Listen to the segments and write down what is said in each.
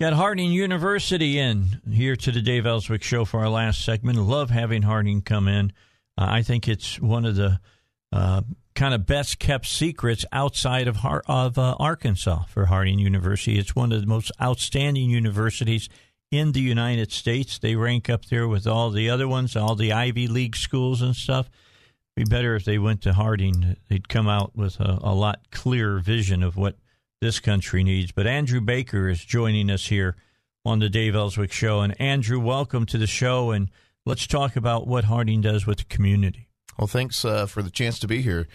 Got Harding University in here to the Dave Elswick Show for our last segment. Love having Harding come in. Uh, I think it's one of the uh, kind of best kept secrets outside of of uh, Arkansas for Harding University. It's one of the most outstanding universities in the United States. They rank up there with all the other ones, all the Ivy League schools and stuff. Be better if they went to Harding. They'd come out with a, a lot clearer vision of what this country needs. But Andrew Baker is joining us here on the Dave Elswick Show. And Andrew, welcome to the show. And let's talk about what Harding does with the community. Well, thanks uh, for the chance to be here.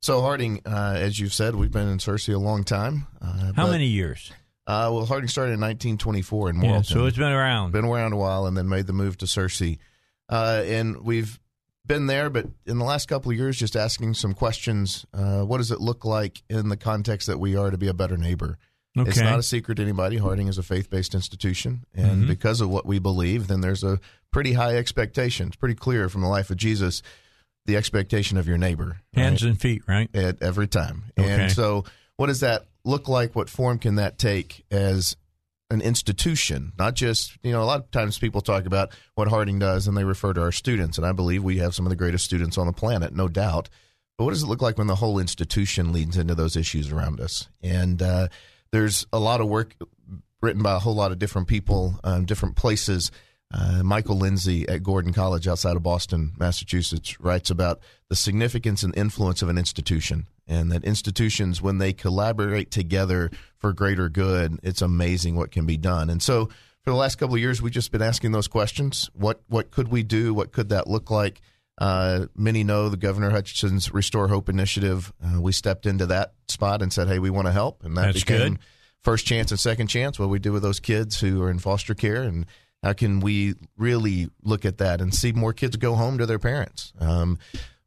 So, Harding, uh, as you've said, we've been in Searcy a long time. Uh, How but, many years? Uh, well, Harding started in 1924 in Morrilton. Yeah, so it's been around. Been around a while and then made the move to Searcy. Uh, and we've been there, but in the last couple of years, just asking some questions. Uh, what does it look like in the context that we are to be a better neighbor? Okay. It's not a secret to anybody. Harding is a faith based institution. And mm-hmm. because of what we believe, then there's a pretty high expectation. It's pretty clear from the life of Jesus the expectation of your neighbor. Hands right? and feet, right? At every time. Okay. And so, what does that look like? What form can that take as an institution, not just, you know, a lot of times people talk about what Harding does and they refer to our students. And I believe we have some of the greatest students on the planet, no doubt. But what does it look like when the whole institution leads into those issues around us? And uh, there's a lot of work written by a whole lot of different people, um, different places. Uh, Michael Lindsay at Gordon College outside of Boston, Massachusetts, writes about the significance and influence of an institution and that institutions, when they collaborate together for greater good, it's amazing what can be done. And so, for the last couple of years, we've just been asking those questions: what what could we do? What could that look like? Uh, many know the Governor Hutchinson's Restore Hope initiative. Uh, we stepped into that spot and said, "Hey, we want to help," and that That's became good. first chance and second chance. What we do with those kids who are in foster care, and how can we really look at that and see more kids go home to their parents? Um,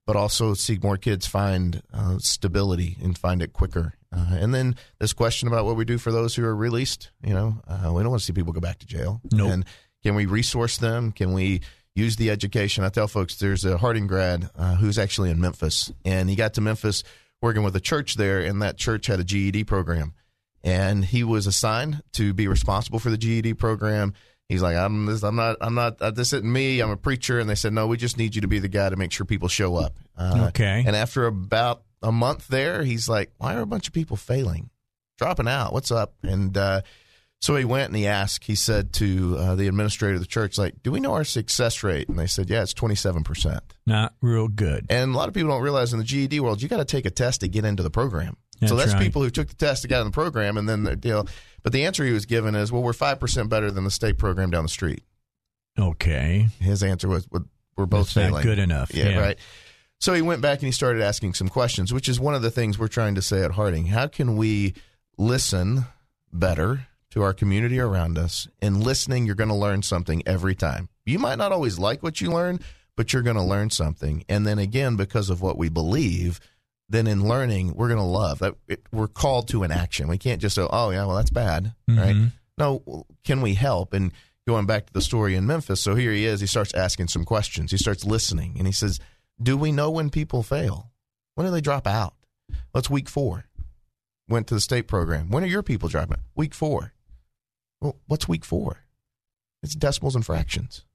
but also see more kids find uh, stability and find it quicker. Uh, and then this question about what we do for those who are released. You know, uh, we don't want to see people go back to jail. No. Nope. And can we resource them? Can we use the education? I tell folks there's a Harding grad uh, who's actually in Memphis, and he got to Memphis working with a church there, and that church had a GED program. And he was assigned to be responsible for the GED program He's like, I'm this, I'm not, I'm not, uh, this isn't me. I'm a preacher. And they said, no, we just need you to be the guy to make sure people show up. Uh, okay. And after about a month there, he's like, why are a bunch of people failing, dropping out? What's up? And uh, so he went and he asked, he said to uh, the administrator of the church, like, do we know our success rate? And they said, yeah, it's 27%. Not real good. And a lot of people don't realize in the GED world, you got to take a test to get into the program. That's so that's right. people who took the test to get in the program, and then the deal. But the answer he was given is, well, we're 5% better than the state program down the street. Okay. His answer was, we're both That's failing. Good enough. Yeah, yeah, right. So he went back and he started asking some questions, which is one of the things we're trying to say at Harding. How can we listen better to our community around us? In listening, you're going to learn something every time. You might not always like what you learn, but you're going to learn something. And then again, because of what we believe, then in learning we're going to love that we're called to an action we can't just say oh yeah well that's bad mm-hmm. right no can we help and going back to the story in memphis so here he is he starts asking some questions he starts listening and he says do we know when people fail? When do they drop out? Well week four. Went to the state program. When are your people dropping week four. Well what's week four? It's decimals and fractions.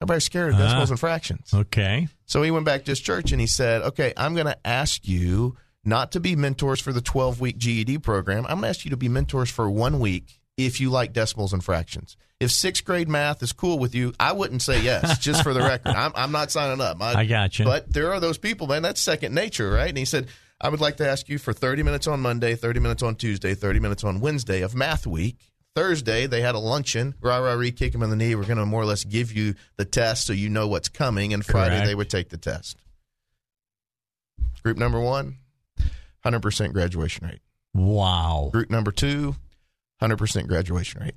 Everybody's scared of decimals uh, and fractions. Okay. So he went back to his church and he said, Okay, I'm going to ask you not to be mentors for the 12 week GED program. I'm going to ask you to be mentors for one week if you like decimals and fractions. If sixth grade math is cool with you, I wouldn't say yes, just for the record. I'm, I'm not signing up. I, I got you. But there are those people, man. That's second nature, right? And he said, I would like to ask you for 30 minutes on Monday, 30 minutes on Tuesday, 30 minutes on Wednesday of math week Thursday, they had a luncheon. Rah, rah, rah, kick him in the knee. We're going to more or less give you the test so you know what's coming. And Friday, Correct. they would take the test. Group number one, 100% graduation rate. Wow. Group number two, 100% graduation rate.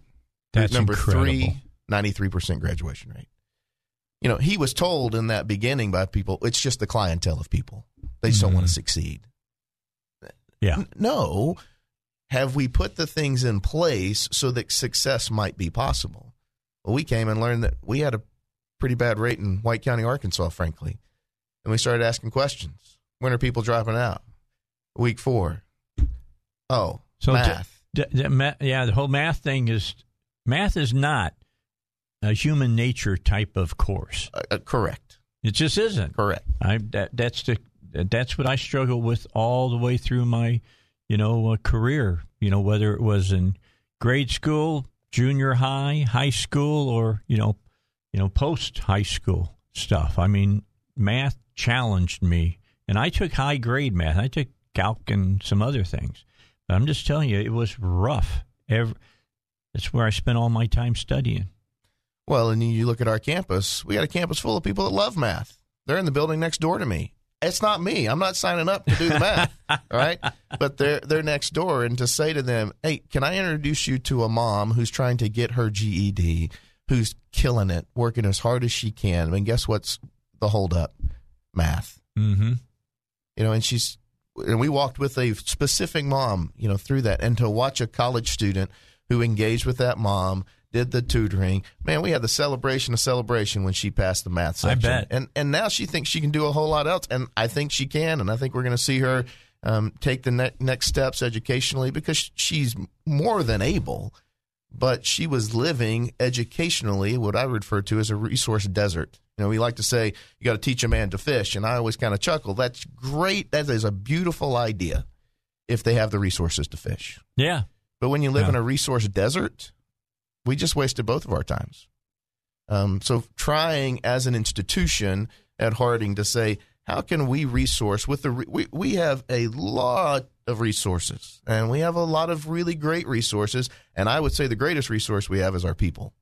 That's number incredible. three, 93% graduation rate. You know, he was told in that beginning by people, it's just the clientele of people. They just mm-hmm. don't want to succeed. Yeah. No have we put the things in place so that success might be possible? Well, we came and learned that we had a pretty bad rate in White County, Arkansas, frankly. And we started asking questions. When are people dropping out? Week four. Oh, so math. Yeah, the whole math thing is Math is not a human nature type of course. Uh, uh, correct. It just isn't. Correct. I that that's the that's what I struggle with all the way through my, you know, uh, career. You know, whether it was in grade school, junior high, high school, or you know, you know, post high school stuff. I mean, math challenged me, and I took high grade math. I took calc and some other things. I'm just telling you, it was rough. Every, that's where I spent all my time studying. Well, and you look at our campus, we got a campus full of people that love math. They're in the building next door to me. It's not me. I'm not signing up to do the math, right? But they're they're next door, and to say to them, "Hey, can I introduce you to a mom who's trying to get her GED, who's killing it, working as hard as she can?" I mean, guess what's the holdup? Math. Mm-hmm. You know, and she's and we walked with a specific mom, you know, through that, and to watch a college student who engaged with that mom did the tutoring. Man, we had the celebration of celebration when she passed the math section. I bet. And and now she thinks she can do a whole lot else, and I think she can, and I think we're going to see her um, take the ne- next steps educationally because she's more than able. But she was living educationally what I refer to as a resource desert. You know, we like to say you got to teach a man to fish, and I always kind of chuckle. That's great. That is a beautiful idea if they have the resources to fish. Yeah. But when you live Yeah. in a resource desert, we just wasted both of our times. Um, so trying as an institution at Harding to say, how can we resource with the re- we we have a lot of resources and we have a lot of really great resources and I would say the greatest resource we have is our people,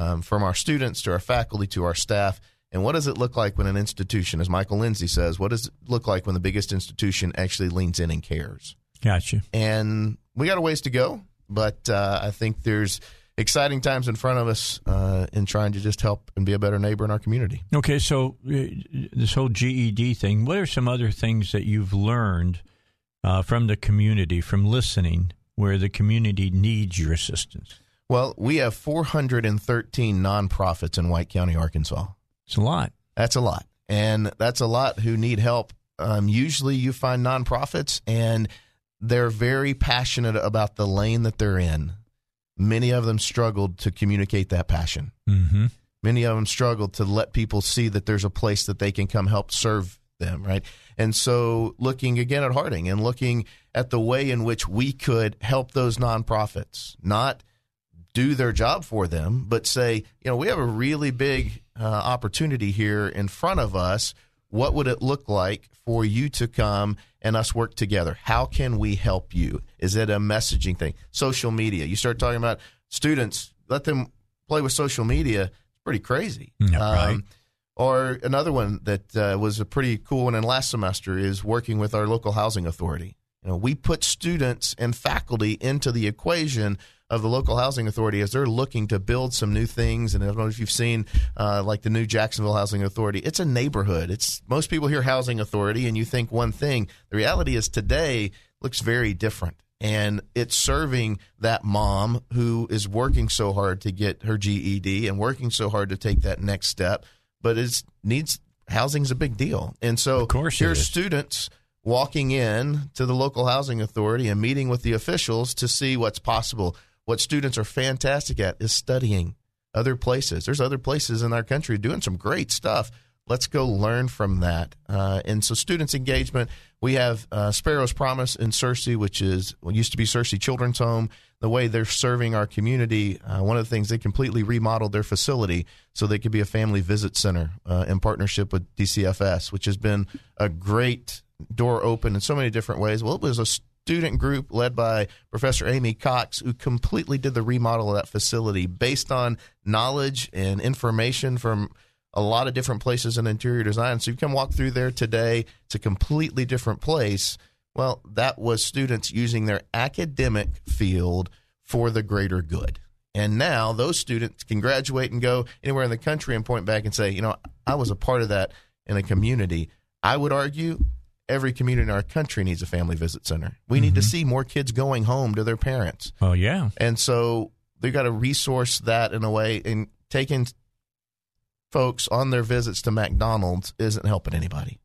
um, from our students to our faculty to our staff. And what does it look like when an institution, as Michael Lindsay says, what does it look like when the biggest institution actually leans in and cares? Gotcha. and we got a ways to go, but uh, I think there's exciting times in front of us uh, in trying to just help and be a better neighbor in our community. Okay, so uh, this whole GED thing, what are some other things that you've learned uh, from the community, from listening, where the community needs your assistance? Well, we have 413 nonprofits in White County, Arkansas. It's a lot. That's a lot, and that's a lot who need help. Um, usually, you find nonprofits, and they're very passionate about the lane that they're in. Many of them struggled to communicate that passion. Mm-hmm. Many of them struggled to let people see that there's a place that they can come help serve them, right? And so, looking again at Harding and looking at the way in which we could help those nonprofits, not do their job for them, but say, you know, we have a really big uh, opportunity here in front of us. What would it look like for you to come and us work together? How can we help you? Is it a messaging thing? Social media. You start talking about students, let them play with social media. It's pretty crazy. Yeah, right. Or another one that uh, was a pretty cool one in last semester is working with our local housing authority. You know, we put students and faculty into the equation of the local housing authority as they're looking to build some new things. And I don't know if you've seen uh, like the new Jacksonville Housing Authority. It's a neighborhood. It's most people hear housing authority and you think one thing. The reality is today looks very different. And it's serving that mom who is working so hard to get her GED and working so hard to take that next step, but it needs housing's a big deal. And so Of course here's students walking in to the local housing authority and meeting with the officials to see what's possible. What students are fantastic at is studying other places. There's other places in our country doing some great stuff. Let's go learn from that. Uh, and so, students' engagement. We have uh, Sparrow's Promise in Searcy, which is what used to be Searcy Children's Home. The way they're serving our community, uh, one of the things they completely remodeled their facility so they could be a family visit center uh, in partnership with DCFS, which has been a great door open in so many different ways. Well, it was a student group led by Professor Amy Cox who completely did the remodel of that facility based on knowledge and information from a lot of different places in interior design. So you can walk through there today. It's a completely different place. Well, that was students using their academic field for the greater good. And now those students can graduate and go anywhere in the country and point back and say, you know, I was a part of that in a community. I would argue every community in our country needs a family visit center. We need to see more kids going home to their parents. Oh yeah. And so they've got to resource that in a way and taking folks on their visits to McDonald's isn't helping anybody.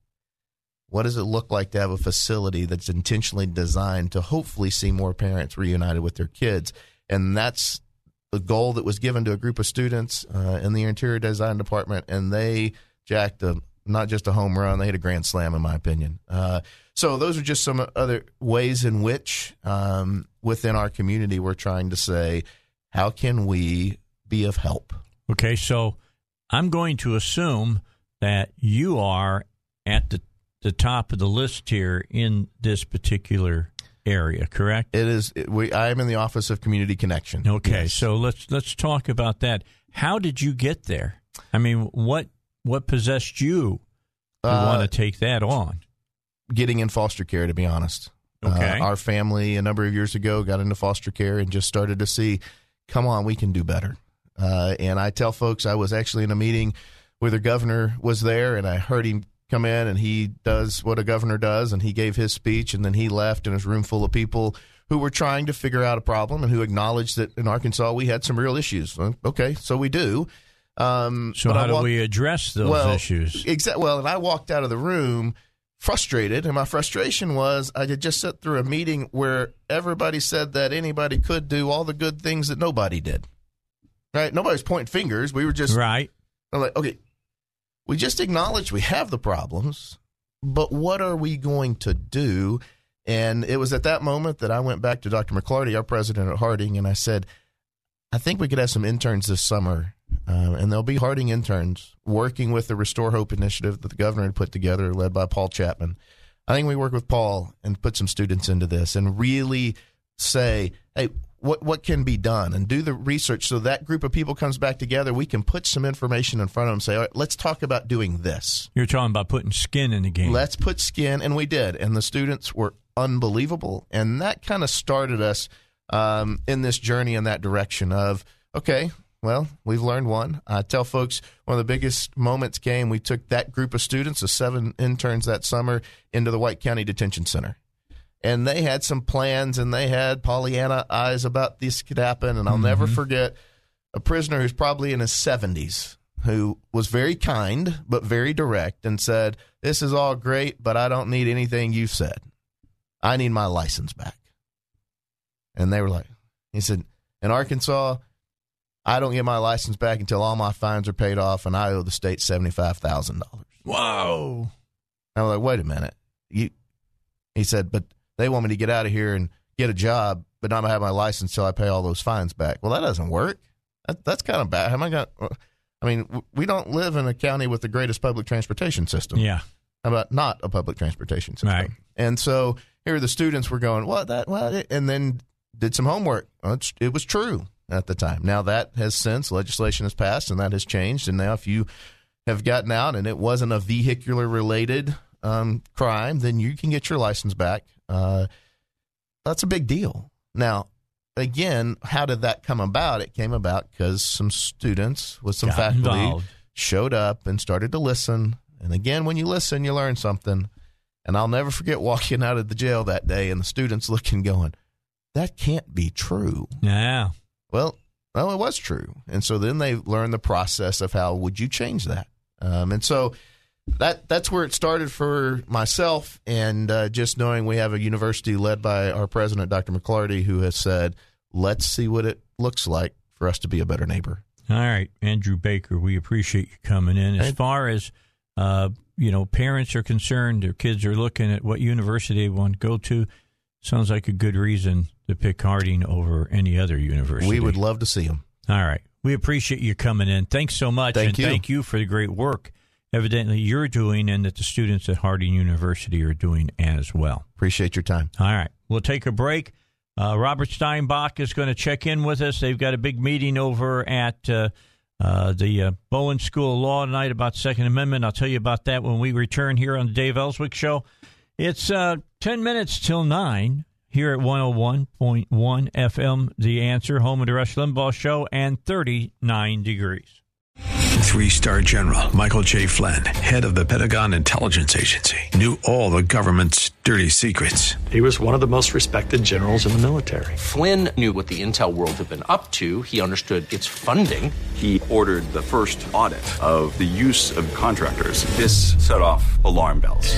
What does it look like to have a facility that's intentionally designed to hopefully see more parents reunited with their kids? And that's the goal that was given to a group of students uh, in the interior design department, and they jacked a not just a home run, they hit a grand slam, in my opinion. Uh, so those are just some other ways in which um, within our community we're trying to say, how can we be of help? Okay, so I'm going to assume that you are at the the top of the list here in this particular area, correct? It is. It, we. I am in the office of community connection. Okay, yes. so let's let's talk about that. How did you get there? I mean, what what possessed you to uh, want to take that on? Getting in foster care, to be honest. Okay. Uh, our family a number of years ago got into foster care and just started to see, come on, we can do better. Uh, and I tell folks I was actually in a meeting where the governor was there, and I heard him come in, and he does what a governor does, and he gave his speech, and then he left, and a room full of people who were trying to figure out a problem and who acknowledged that in Arkansas we had some real issues. Okay, so we do. Um, so how walked, do we address those well, issues? Exactly. Well, and I walked out of the room frustrated, and my frustration was I had just sat through a meeting where everybody said that anybody could do all the good things that nobody did. Right? Nobody's pointing fingers. We were just right. I'm like, okay, we just acknowledge we have the problems, but what are we going to do? And it was at that moment that I went back to Dr. McLarty, our president at Harding, and I said, I think we could have some interns this summer, uh, and there'll be Harding interns working with the Restore Hope initiative that the governor had put together, led by Paul Chapman. I think we work with Paul and put some students into this and really say, hey, what what can be done? And do the research so that group of people comes back together. We can put some information in front of them say all right let's talk about doing this. You're talking about putting skin in the game. Let's put skin and we did. And the students were unbelievable. And that kind of started us um, in this journey in that direction of okay well we've learned one i tell folks one of the biggest moments came we took that group of students the seven interns that summer into the white county detention center and they had some plans and they had Pollyanna eyes about this could happen. And I'll mm-hmm. never forget a prisoner who's probably in his 70s who was very kind but very direct and said, This is all great, but I don't need anything you've said. I need my license back. And they were like, He said, In Arkansas, I don't get my license back until all my fines are paid off and I owe the state $75,000. Whoa. I was like, Wait a minute. You, he said, But they want me to get out of here and get a job, but not have my license till I pay all those fines back. Well, that doesn't work. That, that's kind of bad. How am I going? Uh, I mean, we don't live in a county with the greatest public transportation system. Yeah. How about not a public transportation system? Right. And so here the students were going, what that, what, and then did some homework. It was true at the time. Now that has since legislation has passed and that has changed. And now if you have gotten out and it wasn't a vehicular related um, crime, then you can get your license back. Uh, that's a big deal. Now, again, how did that come about? It came about because some students with some Got faculty involved. showed up and started to listen. And again, when you listen, you learn something. And I'll never forget walking out of the jail that day and the students looking, going, that can't be true. Yeah. Well, well, it was true. And so then they learned the process of how would you change that? Um, and so that that's where it started for myself, and uh, just knowing we have a university led by our president, Dr. McLarty, who has said, "Let's see what it looks like for us to be a better neighbor." All right, Andrew Baker, we appreciate you coming in. As far as uh, you know, parents are concerned, their kids are looking at what university they want to go to. Sounds like a good reason to pick Harding over any other university. We would love to see them. All right. We appreciate you coming in. Thanks so much. Thank and you. thank you for the great work evidently you're doing and that the students at Harding University are doing as well. Appreciate your time. All right. We'll take a break. Uh, Robert Steinbuch is going to check in with us. They've got a big meeting over at uh, uh, the uh, Bowen School of Law tonight about Second Amendment. I'll tell you about that when we return here on the Dave Elswick Show. It's uh, 10 minutes till 9 here at 101.1 FM, The Answer, home of the Rush Limbaugh Show, and 39 degrees. Three star general Michael J. Flynn, head of the Pentagon Intelligence Agency, knew all the government's dirty secrets. He was one of the most respected generals in the military. Flynn knew what the intel world had been up to, he understood its funding. He ordered the first audit of the use of contractors. This set off alarm bells.